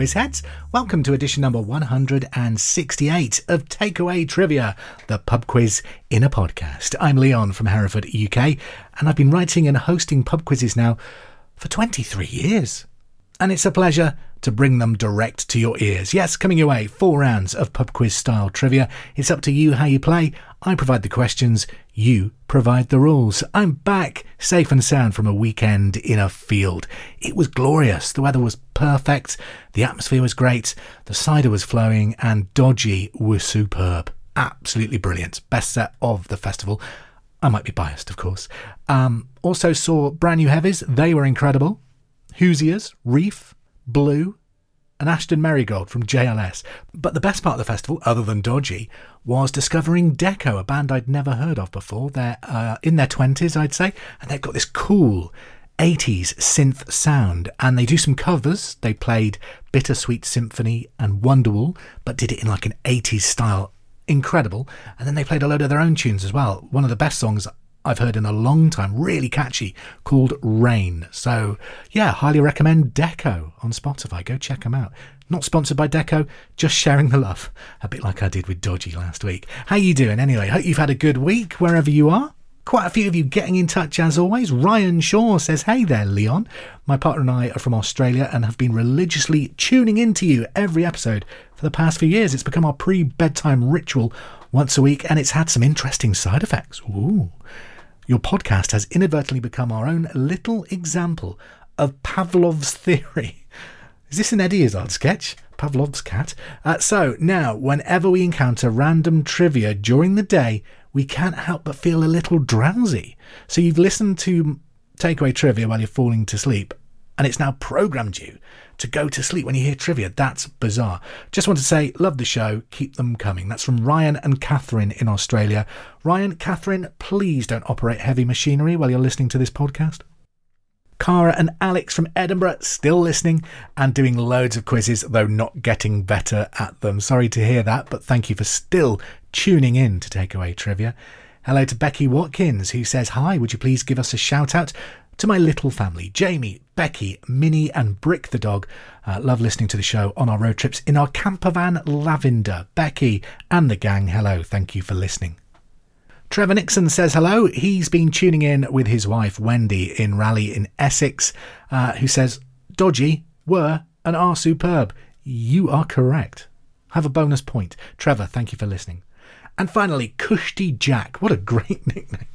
quiz heads. Welcome to edition number 168 of Takeaway Trivia, the pub quiz in a podcast. I'm Leon from Hereford, UK, and I've been writing and hosting pub quizzes now for 23 years. And it's a pleasure to bring them direct to your ears. Yes, coming your way, four rounds of pub quiz style trivia. It's up to you how you play. I provide the questions, you provide the rules. I'm back, safe and sound from a weekend in a field. It was glorious. The weather was perfect, the atmosphere was great, the cider was flowing, and Dodgy was superb. Absolutely brilliant. Best set of the festival. I might be biased, of course. Um, also saw brand new heavies. They were incredible. Hoosiers, Reef, Blue, and Aston Merrygold from JLS. But the best part of the festival, other than Dodgy, was discovering Deco, a band I'd never heard of before. They're uh, in their 20s, I'd say, and they've got this cool 80s synth sound. And they do some covers. They played Bittersweet Symphony and Wonderwall, but did it in like an 80s style. Incredible. And then they played a load of their own tunes as well. One of the best songs I've heard in a long time, really catchy, called Rain. So, yeah, highly recommend Deco on Spotify. Go check them out. Not sponsored by Deco, just sharing the love, a bit like I did with Dodgy last week. How you doing anyway? Hope you've had a good week wherever you are. Quite a few of you getting in touch as always. Ryan Shaw says, Hey there, Leon. My partner and I are from Australia and have been religiously tuning into you every episode for the past few years. It's become our pre bedtime ritual once a week and it's had some interesting side effects. Ooh. Your podcast has inadvertently become our own little example of Pavlov's theory. Is this an Eddie Izzard sketch? Pavlov's cat? Uh, so, now, whenever we encounter random trivia during the day, we can't help but feel a little drowsy. So, you've listened to takeaway trivia while you're falling to sleep, and it's now programmed you to go to sleep when you hear trivia. That's bizarre. Just want to say, love the show. Keep them coming. That's from Ryan and Catherine in Australia. Ryan, Catherine, please don't operate heavy machinery while you're listening to this podcast. Cara and Alex from Edinburgh still listening and doing loads of quizzes, though not getting better at them. Sorry to hear that, but thank you for still tuning in to Takeaway Trivia. Hello to Becky Watkins, who says, Hi, would you please give us a shout out to my little family, Jamie, Becky, Minnie, and Brick the dog. Uh, love listening to the show on our road trips in our camper van Lavender. Becky and the gang, hello, thank you for listening. Trevor Nixon says hello. He's been tuning in with his wife Wendy in Rayleigh in Essex, uh, who says, Dodgy were and are superb. You are correct. Have a bonus point. Trevor, thank you for listening. And finally, Kushti Jack. What a great nickname.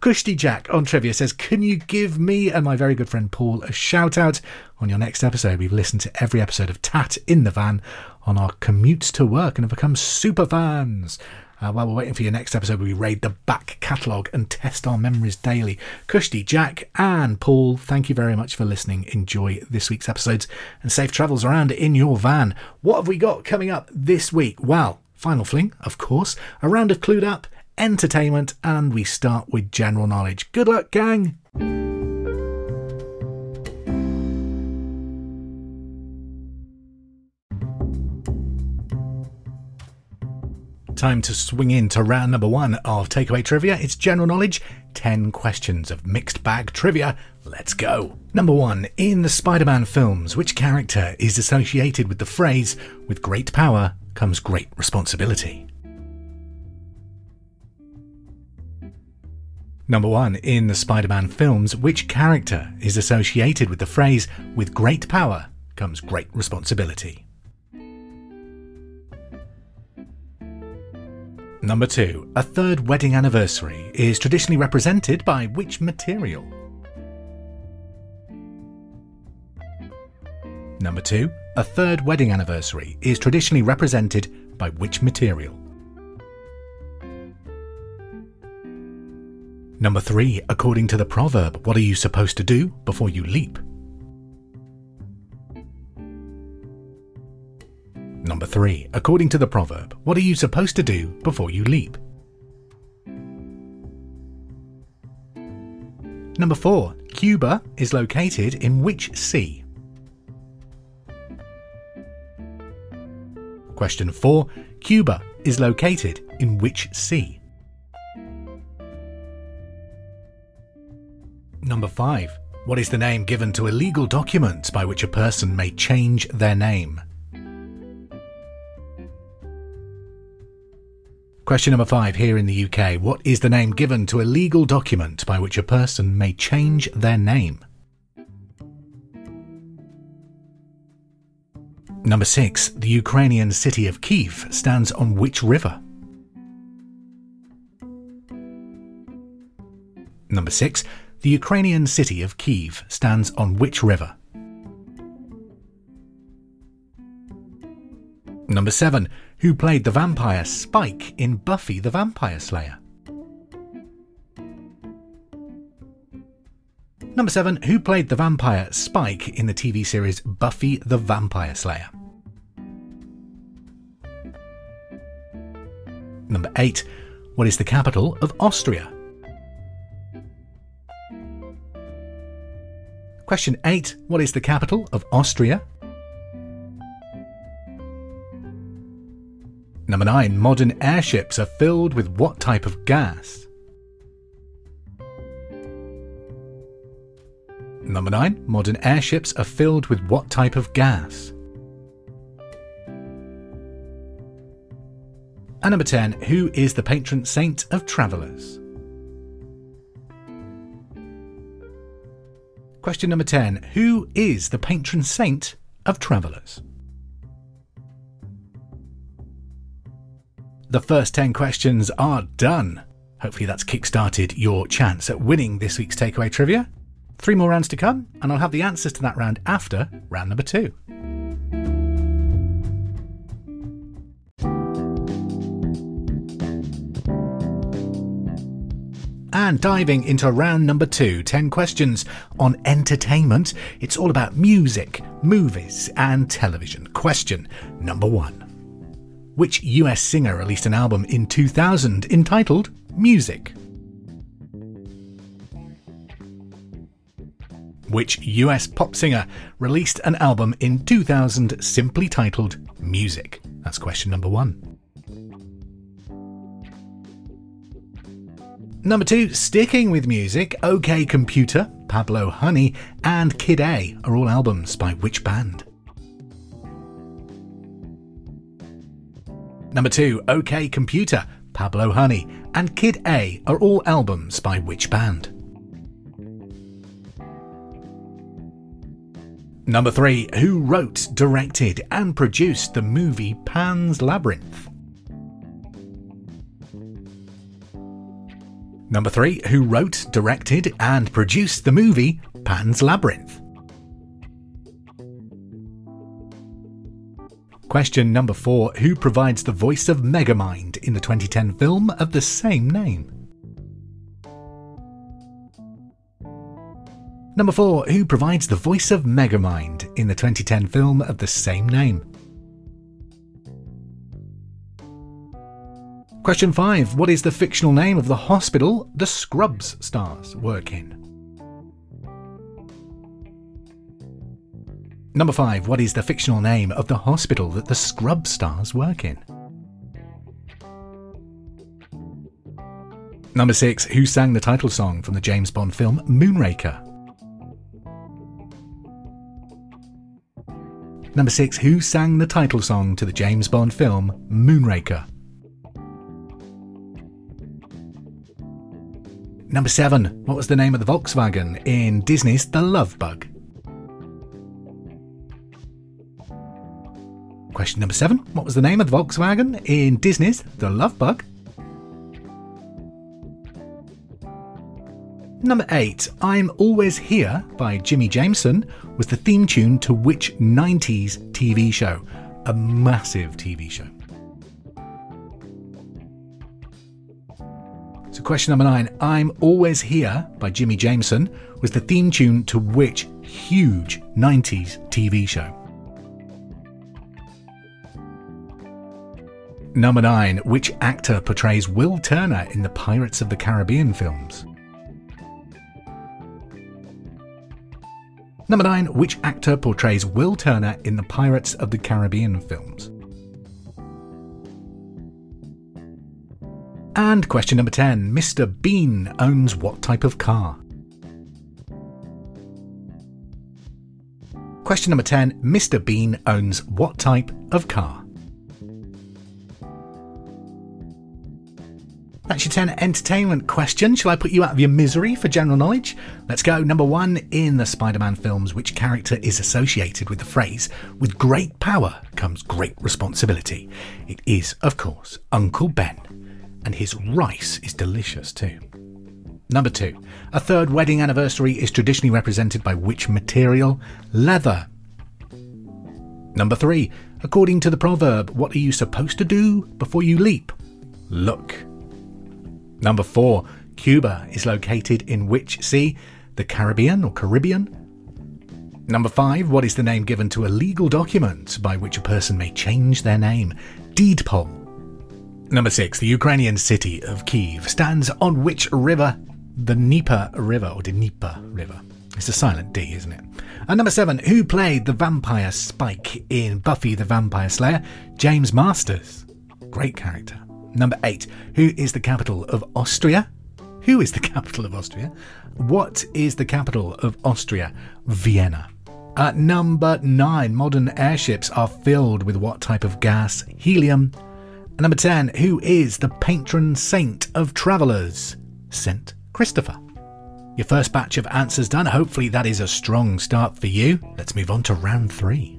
Kushti Jack on trivia says, Can you give me and my very good friend Paul a shout out on your next episode? We've listened to every episode of Tat in the Van on our commutes to work and have become super fans. Uh, while we're waiting for your next episode, we raid the back catalogue and test our memories daily. Kushti, Jack, and Paul, thank you very much for listening. Enjoy this week's episodes and safe travels around in your van. What have we got coming up this week? Well, Final Fling, of course, a round of Clued Up, entertainment, and we start with general knowledge. Good luck, gang! Time to swing into round number one of Takeaway Trivia. It's general knowledge, 10 questions of mixed bag trivia. Let's go. Number one, in the Spider Man films, which character is associated with the phrase, with great power comes great responsibility? Number one, in the Spider Man films, which character is associated with the phrase, with great power comes great responsibility? Number two, a third wedding anniversary is traditionally represented by which material? Number two, a third wedding anniversary is traditionally represented by which material? Number three, according to the proverb, what are you supposed to do before you leap? Number three, according to the proverb, what are you supposed to do before you leap? Number four, Cuba is located in which sea? Question four, Cuba is located in which sea? Number 5. What is the name given to a legal document by which a person may change their name? Question number five here in the UK. What is the name given to a legal document by which a person may change their name? Number six. The Ukrainian city of Kiev stands on which river? Number six. The Ukrainian city of Kiev stands on which river? Number 7. Who played the vampire Spike in Buffy the Vampire Slayer? Number 7. Who played the vampire Spike in the TV series Buffy the Vampire Slayer? Number 8. What is the capital of Austria? Question 8. What is the capital of Austria? Number 9. Modern airships are filled with what type of gas? Number 9. Modern airships are filled with what type of gas? And number 10. Who is the patron saint of travellers? Question number 10. Who is the patron saint of travellers? The first 10 questions are done. Hopefully, that's kick-started your chance at winning this week's takeaway trivia. Three more rounds to come, and I'll have the answers to that round after round number two. And diving into round number two, 10 questions on entertainment. It's all about music, movies, and television. Question number one which US singer released an album in 2000 entitled Music? Which US pop singer released an album in 2000 simply titled Music? That's question number one. Number two, sticking with music, OK Computer, Pablo Honey, and Kid A are all albums by which band? Number 2, OK Computer, Pablo Honey, and Kid A are all albums by which band? Number 3, who wrote, directed, and produced the movie Pan's Labyrinth? Number 3, who wrote, directed, and produced the movie Pan's Labyrinth? Question number four Who provides the voice of Megamind in the 2010 film of the same name? Number four Who provides the voice of Megamind in the 2010 film of the same name? Question 5. What is the fictional name of the hospital the Scrubs stars work in? Number 5. What is the fictional name of the hospital that the Scrub stars work in? Number 6. Who sang the title song from the James Bond film Moonraker? Number 6. Who sang the title song to the James Bond film Moonraker? Number 7. What was the name of the Volkswagen in Disney's The Love Bug? Question number seven What was the name of the Volkswagen in Disney's The Love Bug? Number 8, I'm Always Here by Jimmy Jameson was the theme tune to which 90s TV show? A massive TV show. So, question number 9, I'm Always Here by Jimmy Jameson was the theme tune to which huge 90s TV show? Number 9. Which actor portrays Will Turner in the Pirates of the Caribbean films? Number 9. Which actor portrays Will Turner in the Pirates of the Caribbean films? And question number 10. Mr. Bean owns what type of car? Question number 10 Mr. Bean owns what type of car? That's your 10 entertainment question. Shall I put you out of your misery for general knowledge? Let's go. Number one, in the Spider Man films, which character is associated with the phrase, with great power comes great responsibility? It is, of course, Uncle Ben. And his rice is delicious too. Number two, a third wedding anniversary is traditionally represented by which material? Leather. Number three, according to the proverb, what are you supposed to do before you leap? Look. Number four, Cuba is located in which sea? The Caribbean or Caribbean? Number five, what is the name given to a legal document by which a person may change their name? Deed poll. Number six, the Ukrainian city of Kiev stands on which river? The Dnieper River or the Dnieper River. It's a silent D, isn't it? And number seven, who played the vampire Spike in Buffy the Vampire Slayer? James Marsters. Great character. Number eight, who is the capital of Austria? Who is the capital of Austria? What is the capital of Austria? Vienna. At number nine, modern airships are filled with what type of gas? Helium. And number 10, who is the patron saint of travellers? Saint Christopher. Your first batch of answers done. Hopefully, that is a strong start for you. Let's move on to round three.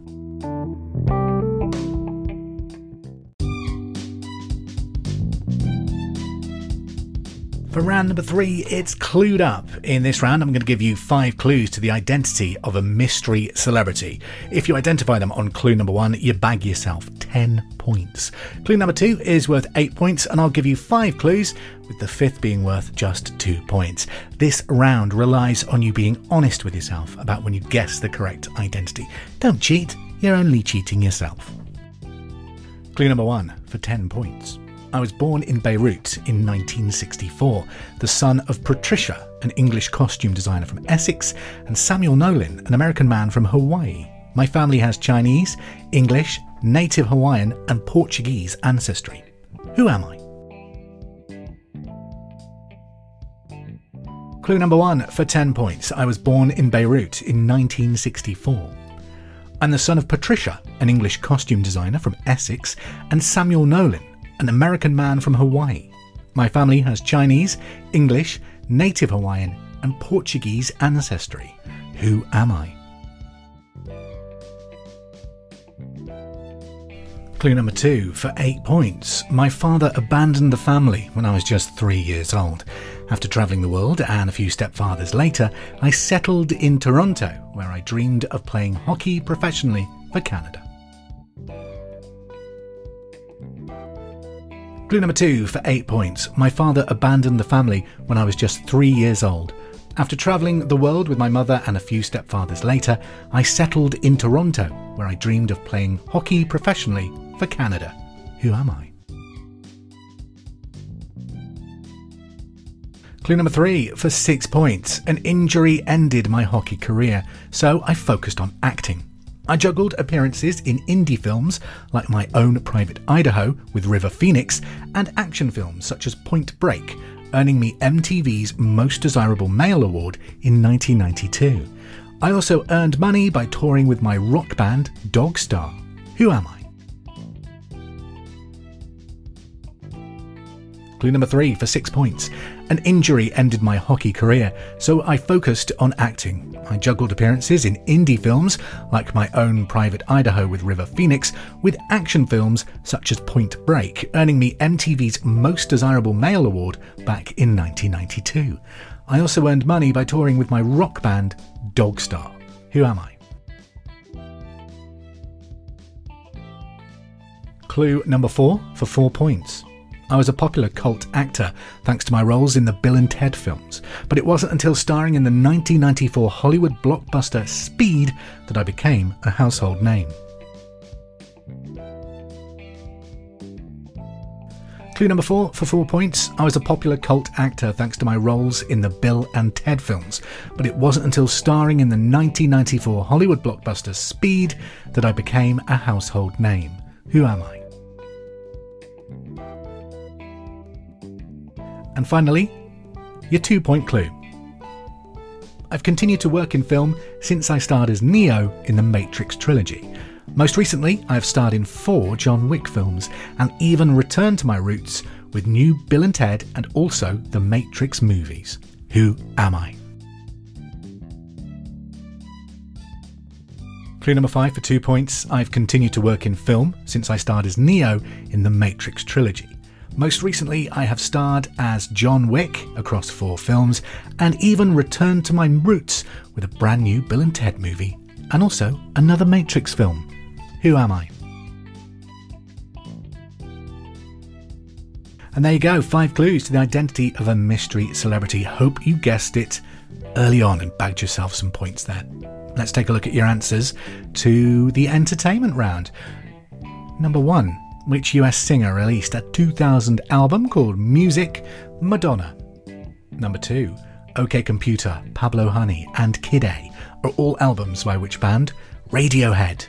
For round number three, it's clued up. In this round, I'm going to give you five clues to the identity of a mystery celebrity. If you identify them on clue number one, you bag yourself 10 points. Clue number two is worth eight points, and I'll give you five clues, with the fifth being worth just two points. This round relies on you being honest with yourself about when you guess the correct identity. Don't cheat, you're only cheating yourself. Clue number one for 10 points. I was born in Beirut in 1964, the son of Patricia, an English costume designer from Essex, and Samuel Nolan, an American man from Hawaii. My family has Chinese, English, native Hawaiian, and Portuguese ancestry. Who am I? Clue number one for 10 points. I was born in Beirut in 1964. I'm the son of Patricia, an English costume designer from Essex, and Samuel Nolan, an American man from Hawaii. My family has Chinese, English, native Hawaiian, and Portuguese ancestry. Who am I? Clue number two for eight points. My father abandoned the family when I was just three years old. After travelling the world and a few stepfathers later, I settled in Toronto, where I dreamed of playing hockey professionally for Canada. Clue number two for eight points. My father abandoned the family when I was just three years old. After travelling the world with my mother and a few stepfathers later, I settled in Toronto, where I dreamed of playing hockey professionally for Canada. Who am I? Clue number three for six points. An injury ended my hockey career, so I focused on acting. I juggled appearances in indie films like My Own Private Idaho with River Phoenix and action films such as Point Break, earning me MTV's Most Desirable Male Award in 1992. I also earned money by touring with my rock band Dogstar. Who am I? Clue number three for six points. An injury ended my hockey career, so I focused on acting. I juggled appearances in indie films, like my own Private Idaho with River Phoenix, with action films such as Point Break, earning me MTV's Most Desirable Male Award back in 1992. I also earned money by touring with my rock band Dogstar. Who am I? Clue number four for four points. I was a popular cult actor thanks to my roles in the Bill and Ted films, but it wasn't until starring in the 1994 Hollywood blockbuster Speed that I became a household name. Clue number four for four points. I was a popular cult actor thanks to my roles in the Bill and Ted films, but it wasn't until starring in the 1994 Hollywood blockbuster Speed that I became a household name. Who am I? And finally, your two point clue. I've continued to work in film since I starred as Neo in the Matrix trilogy. Most recently, I have starred in four John Wick films and even returned to my roots with new Bill and Ted and also the Matrix movies. Who am I? Clue number five for two points. I've continued to work in film since I starred as Neo in the Matrix trilogy. Most recently, I have starred as John Wick across four films and even returned to my roots with a brand new Bill and Ted movie and also another Matrix film. Who am I? And there you go, five clues to the identity of a mystery celebrity. Hope you guessed it early on and bagged yourself some points there. Let's take a look at your answers to the entertainment round. Number one, which US singer released a 2000 album called Music Madonna? Number two, OK Computer, Pablo Honey, and Kid A are all albums by which band? Radiohead.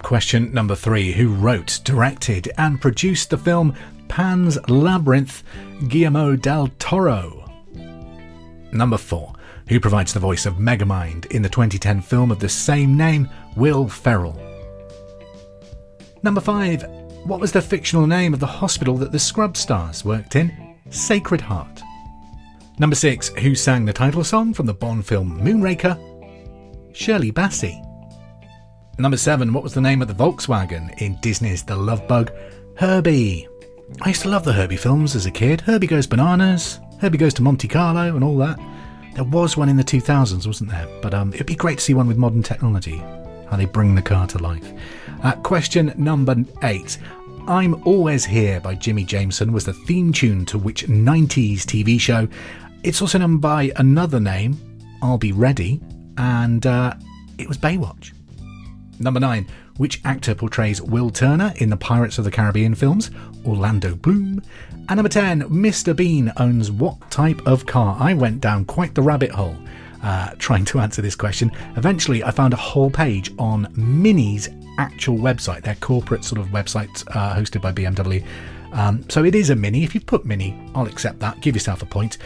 Question number three Who wrote, directed, and produced the film Pan's Labyrinth? Guillermo del Toro. Number four who provides the voice of Megamind in the 2010 film of the same name, Will Ferrell. Number 5. What was the fictional name of the hospital that the Scrub stars worked in? Sacred Heart. Number 6. Who sang the title song from the Bond film Moonraker? Shirley Bassey. Number 7. What was the name of the Volkswagen in Disney's The Love Bug? Herbie. I used to love the Herbie films as a kid. Herbie Goes Bananas, Herbie Goes to Monte Carlo, and all that. There was one in the 2000s, wasn't there? But um, it'd be great to see one with modern technology, how they bring the car to life. Uh, question number eight. I'm Always Here by Jimmy Jameson was the theme tune to which 90s TV show? It's also known by another name, I'll Be Ready, and uh, it was Baywatch. Number nine. Which actor portrays Will Turner in the Pirates of the Caribbean films? Orlando Bloom. And number 10, Mr. Bean owns what type of car? I went down quite the rabbit hole uh, trying to answer this question. Eventually, I found a whole page on Mini's actual website, their corporate sort of website uh, hosted by BMW. Um, so it is a Mini. If you put Mini, I'll accept that. Give yourself a point.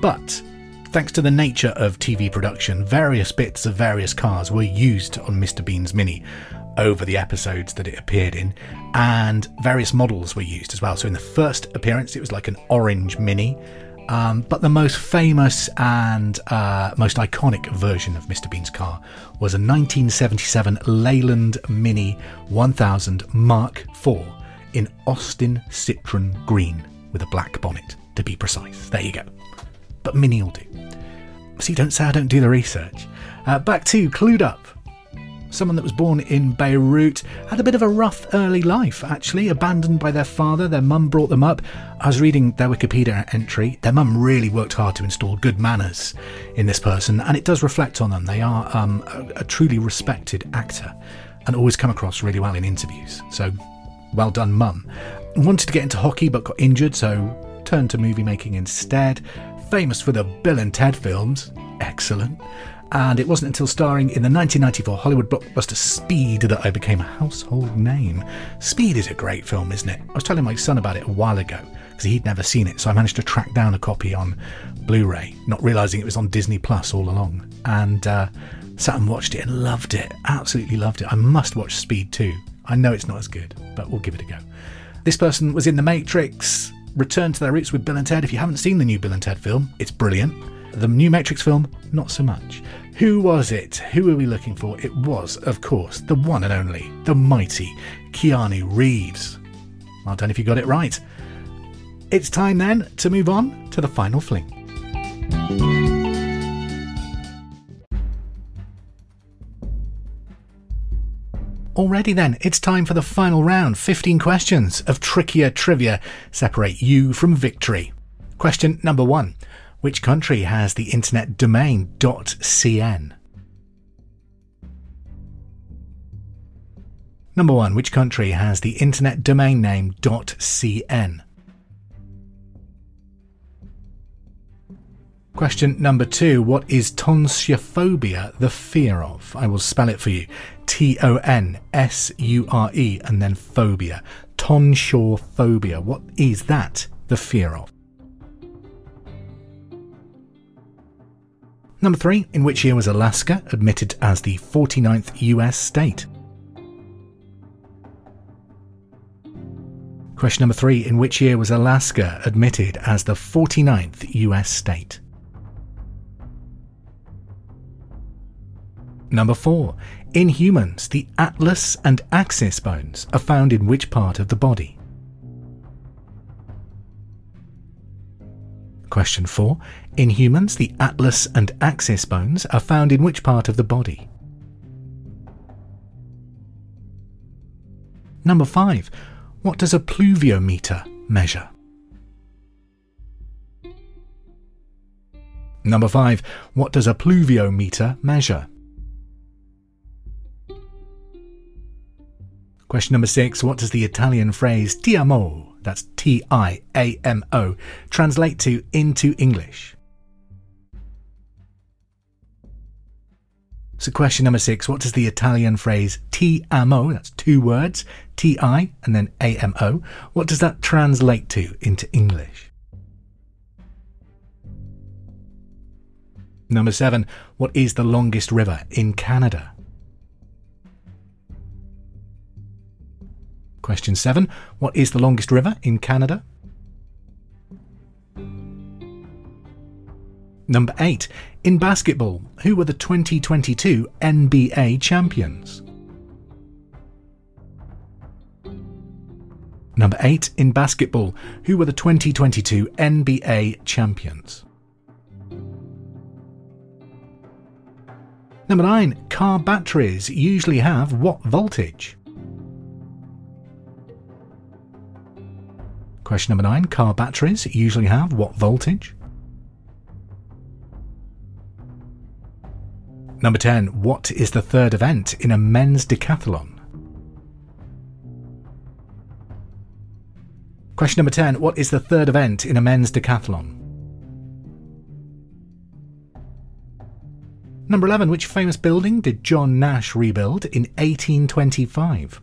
But thanks to the nature of TV production, various bits of various cars were used on Mr. Bean's Mini over the episodes that it appeared in, and various models were used as well. So in the first appearance, it was like an orange Mini. Um, but the most famous and uh, most iconic version of Mr. Bean's car was a 1977 Leyland Mini 1000 Mark IV in Austin Citron Green with a black bonnet, to be precise. There you go. But Mini will do. See, don't say I don't do the research. Uh, back to Clued Up someone that was born in Beirut, had a bit of a rough early life, actually, abandoned by their father. Their mum brought them up. I was reading their Wikipedia entry. Their mum really worked hard to install good manners in this person, and it does reflect on them. They are um, a, a truly respected actor and always come across really well in interviews. So, well done, mum. Wanted to get into hockey but got injured, so turned to movie making instead. Famous for the Bill and Ted films. Excellent and it wasn't until starring in the 1994 Hollywood blockbuster Speed that I became a household name. Speed is a great film, isn't it? I was telling my son about it a while ago because he'd never seen it, so I managed to track down a copy on Blu ray, not realizing it was on Disney Plus all along, and uh, sat and watched it and loved it. Absolutely loved it. I must watch Speed too. I know it's not as good, but we'll give it a go. This person was in The Matrix, returned to their roots with Bill and Ted. If you haven't seen the new Bill and Ted film, it's brilliant. The new Matrix film, not so much. Who was it? Who were we looking for? It was, of course, the one and only, the mighty Keanu Reeves. Well done if you got it right. It's time then to move on to the final fling. Already then, it's time for the final round. 15 questions of trickier trivia separate you from victory. Question number one which country has the internet domain .cn? Number 1. Which country has the internet domain name .cn? Question number 2. What is tonsurephobia the fear of? I will spell it for you. T O N S U R E and then phobia. Tonsurephobia. What is that the fear of? Number three, in which year was Alaska admitted as the 49th US state? Question number three, in which year was Alaska admitted as the 49th US state? Number four, in humans, the atlas and axis bones are found in which part of the body? Question 4. In humans, the atlas and axis bones are found in which part of the body? Number 5. What does a pluviometer measure? Number 5. What does a pluviometer measure? Question number 6. What does the Italian phrase ti amo that's T I A M O, translate to into English. So, question number six what does the Italian phrase ti amo, that's two words, T I and then A M O, what does that translate to into English? Number seven, what is the longest river in Canada? Question 7. What is the longest river in Canada? Number 8. In basketball, who were the 2022 NBA champions? Number 8. In basketball, who were the 2022 NBA champions? Number 9. Car batteries usually have what voltage? Question number nine car batteries usually have what voltage? Number 10. What is the third event in a men's decathlon? Question number 10. What is the third event in a men's decathlon? Number 11. Which famous building did John Nash rebuild in 1825?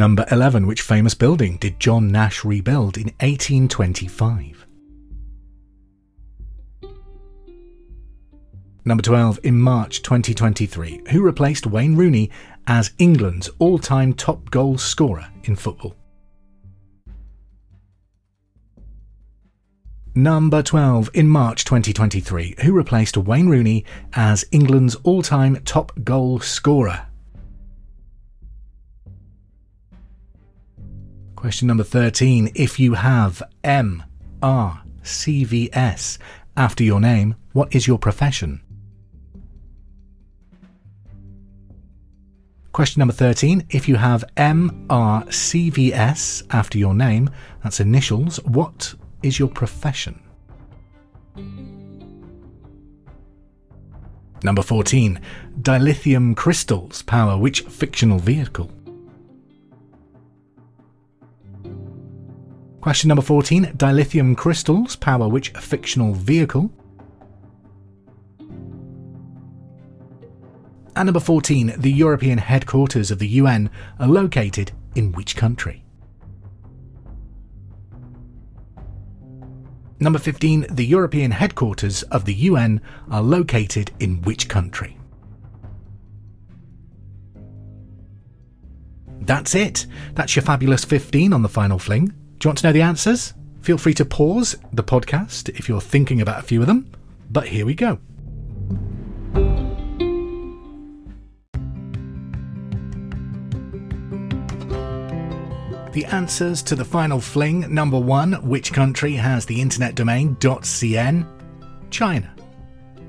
Number 11. Which famous building did John Nash rebuild in 1825? Number 12. In March 2023, who replaced Wayne Rooney as England's all time top goal scorer in football? Number 12. In March 2023, who replaced Wayne Rooney as England's all time top goal scorer Question number 13. If you have M, R, C, V, S after your name, what is your profession? Question number 13. If you have M, R, C, V, S after your name, that's initials, what is your profession? Number 14. Dilithium crystals power which fictional vehicle? Question number 14 Dilithium crystals power which fictional vehicle? And number 14 The European headquarters of the UN are located in which country? Number 15 The European headquarters of the UN are located in which country? That's it. That's your fabulous 15 on the final fling. Do you want to know the answers? Feel free to pause the podcast if you're thinking about a few of them. But here we go. The answers to the final fling number one, which country has the internet domain .cn? China.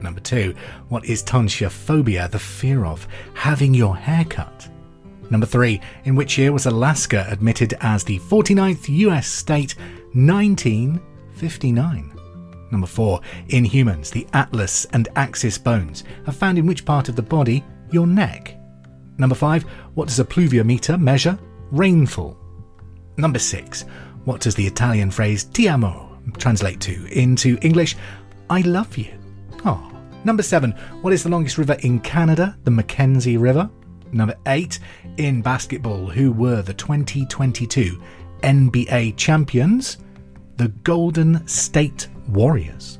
Number two, what is tonsure phobia, the fear of having your hair cut? Number 3, in which year was Alaska admitted as the 49th US state? 1959. Number 4, in humans, the atlas and axis bones are found in which part of the body? Your neck. Number 5, what does a pluviometer measure? Rainfall. Number 6, what does the Italian phrase ti amo translate to into English? I love you. Oh. Number 7, what is the longest river in Canada? The Mackenzie River. Number 8, in basketball, who were the 2022 NBA champions? The Golden State Warriors.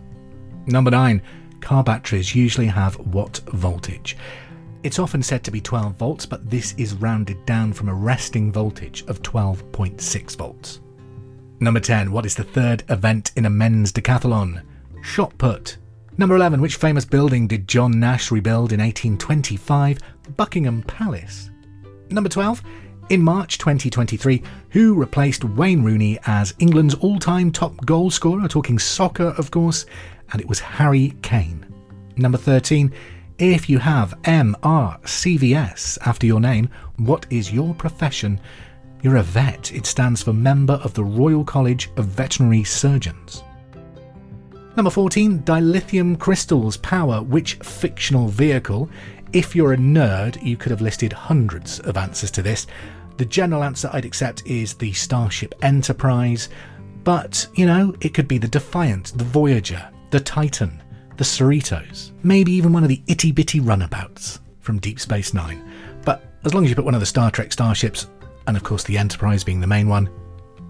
Number 9. Car batteries usually have what voltage? It's often said to be 12 volts, but this is rounded down from a resting voltage of 12.6 volts. Number 10. What is the third event in a men's decathlon? Shot put. Number 11. Which famous building did John Nash rebuild in 1825? Buckingham Palace. Number 12. In March 2023, who replaced Wayne Rooney as England's all time top goal scorer? Talking soccer, of course, and it was Harry Kane. Number 13. If you have MRCVS after your name, what is your profession? You're a vet. It stands for Member of the Royal College of Veterinary Surgeons. Number 14, dilithium crystals power which fictional vehicle? If you're a nerd, you could have listed hundreds of answers to this. The general answer I'd accept is the Starship Enterprise, but, you know, it could be the Defiant, the Voyager, the Titan, the Cerritos, maybe even one of the itty bitty runabouts from Deep Space Nine. But as long as you put one of the Star Trek starships, and of course the Enterprise being the main one,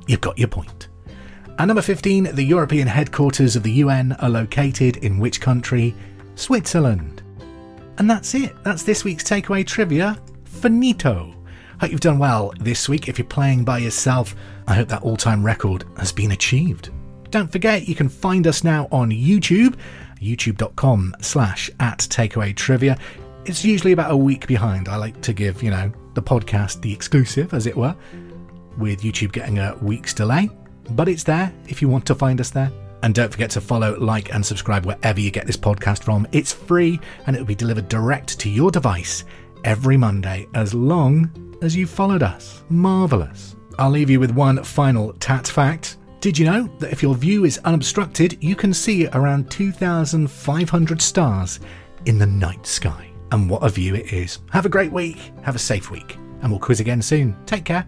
you've got your point. And number 15, the European headquarters of the UN are located in which country? Switzerland. And that's it. That's this week's takeaway trivia. Finito. Hope you've done well this week. If you're playing by yourself, I hope that all time record has been achieved. Don't forget, you can find us now on YouTube youtube.com slash at takeaway trivia. It's usually about a week behind. I like to give, you know, the podcast the exclusive, as it were, with YouTube getting a week's delay. But it's there if you want to find us there. And don't forget to follow, like, and subscribe wherever you get this podcast from. It's free and it will be delivered direct to your device every Monday as long as you've followed us. Marvellous. I'll leave you with one final tat fact. Did you know that if your view is unobstructed, you can see around 2,500 stars in the night sky? And what a view it is. Have a great week, have a safe week, and we'll quiz again soon. Take care.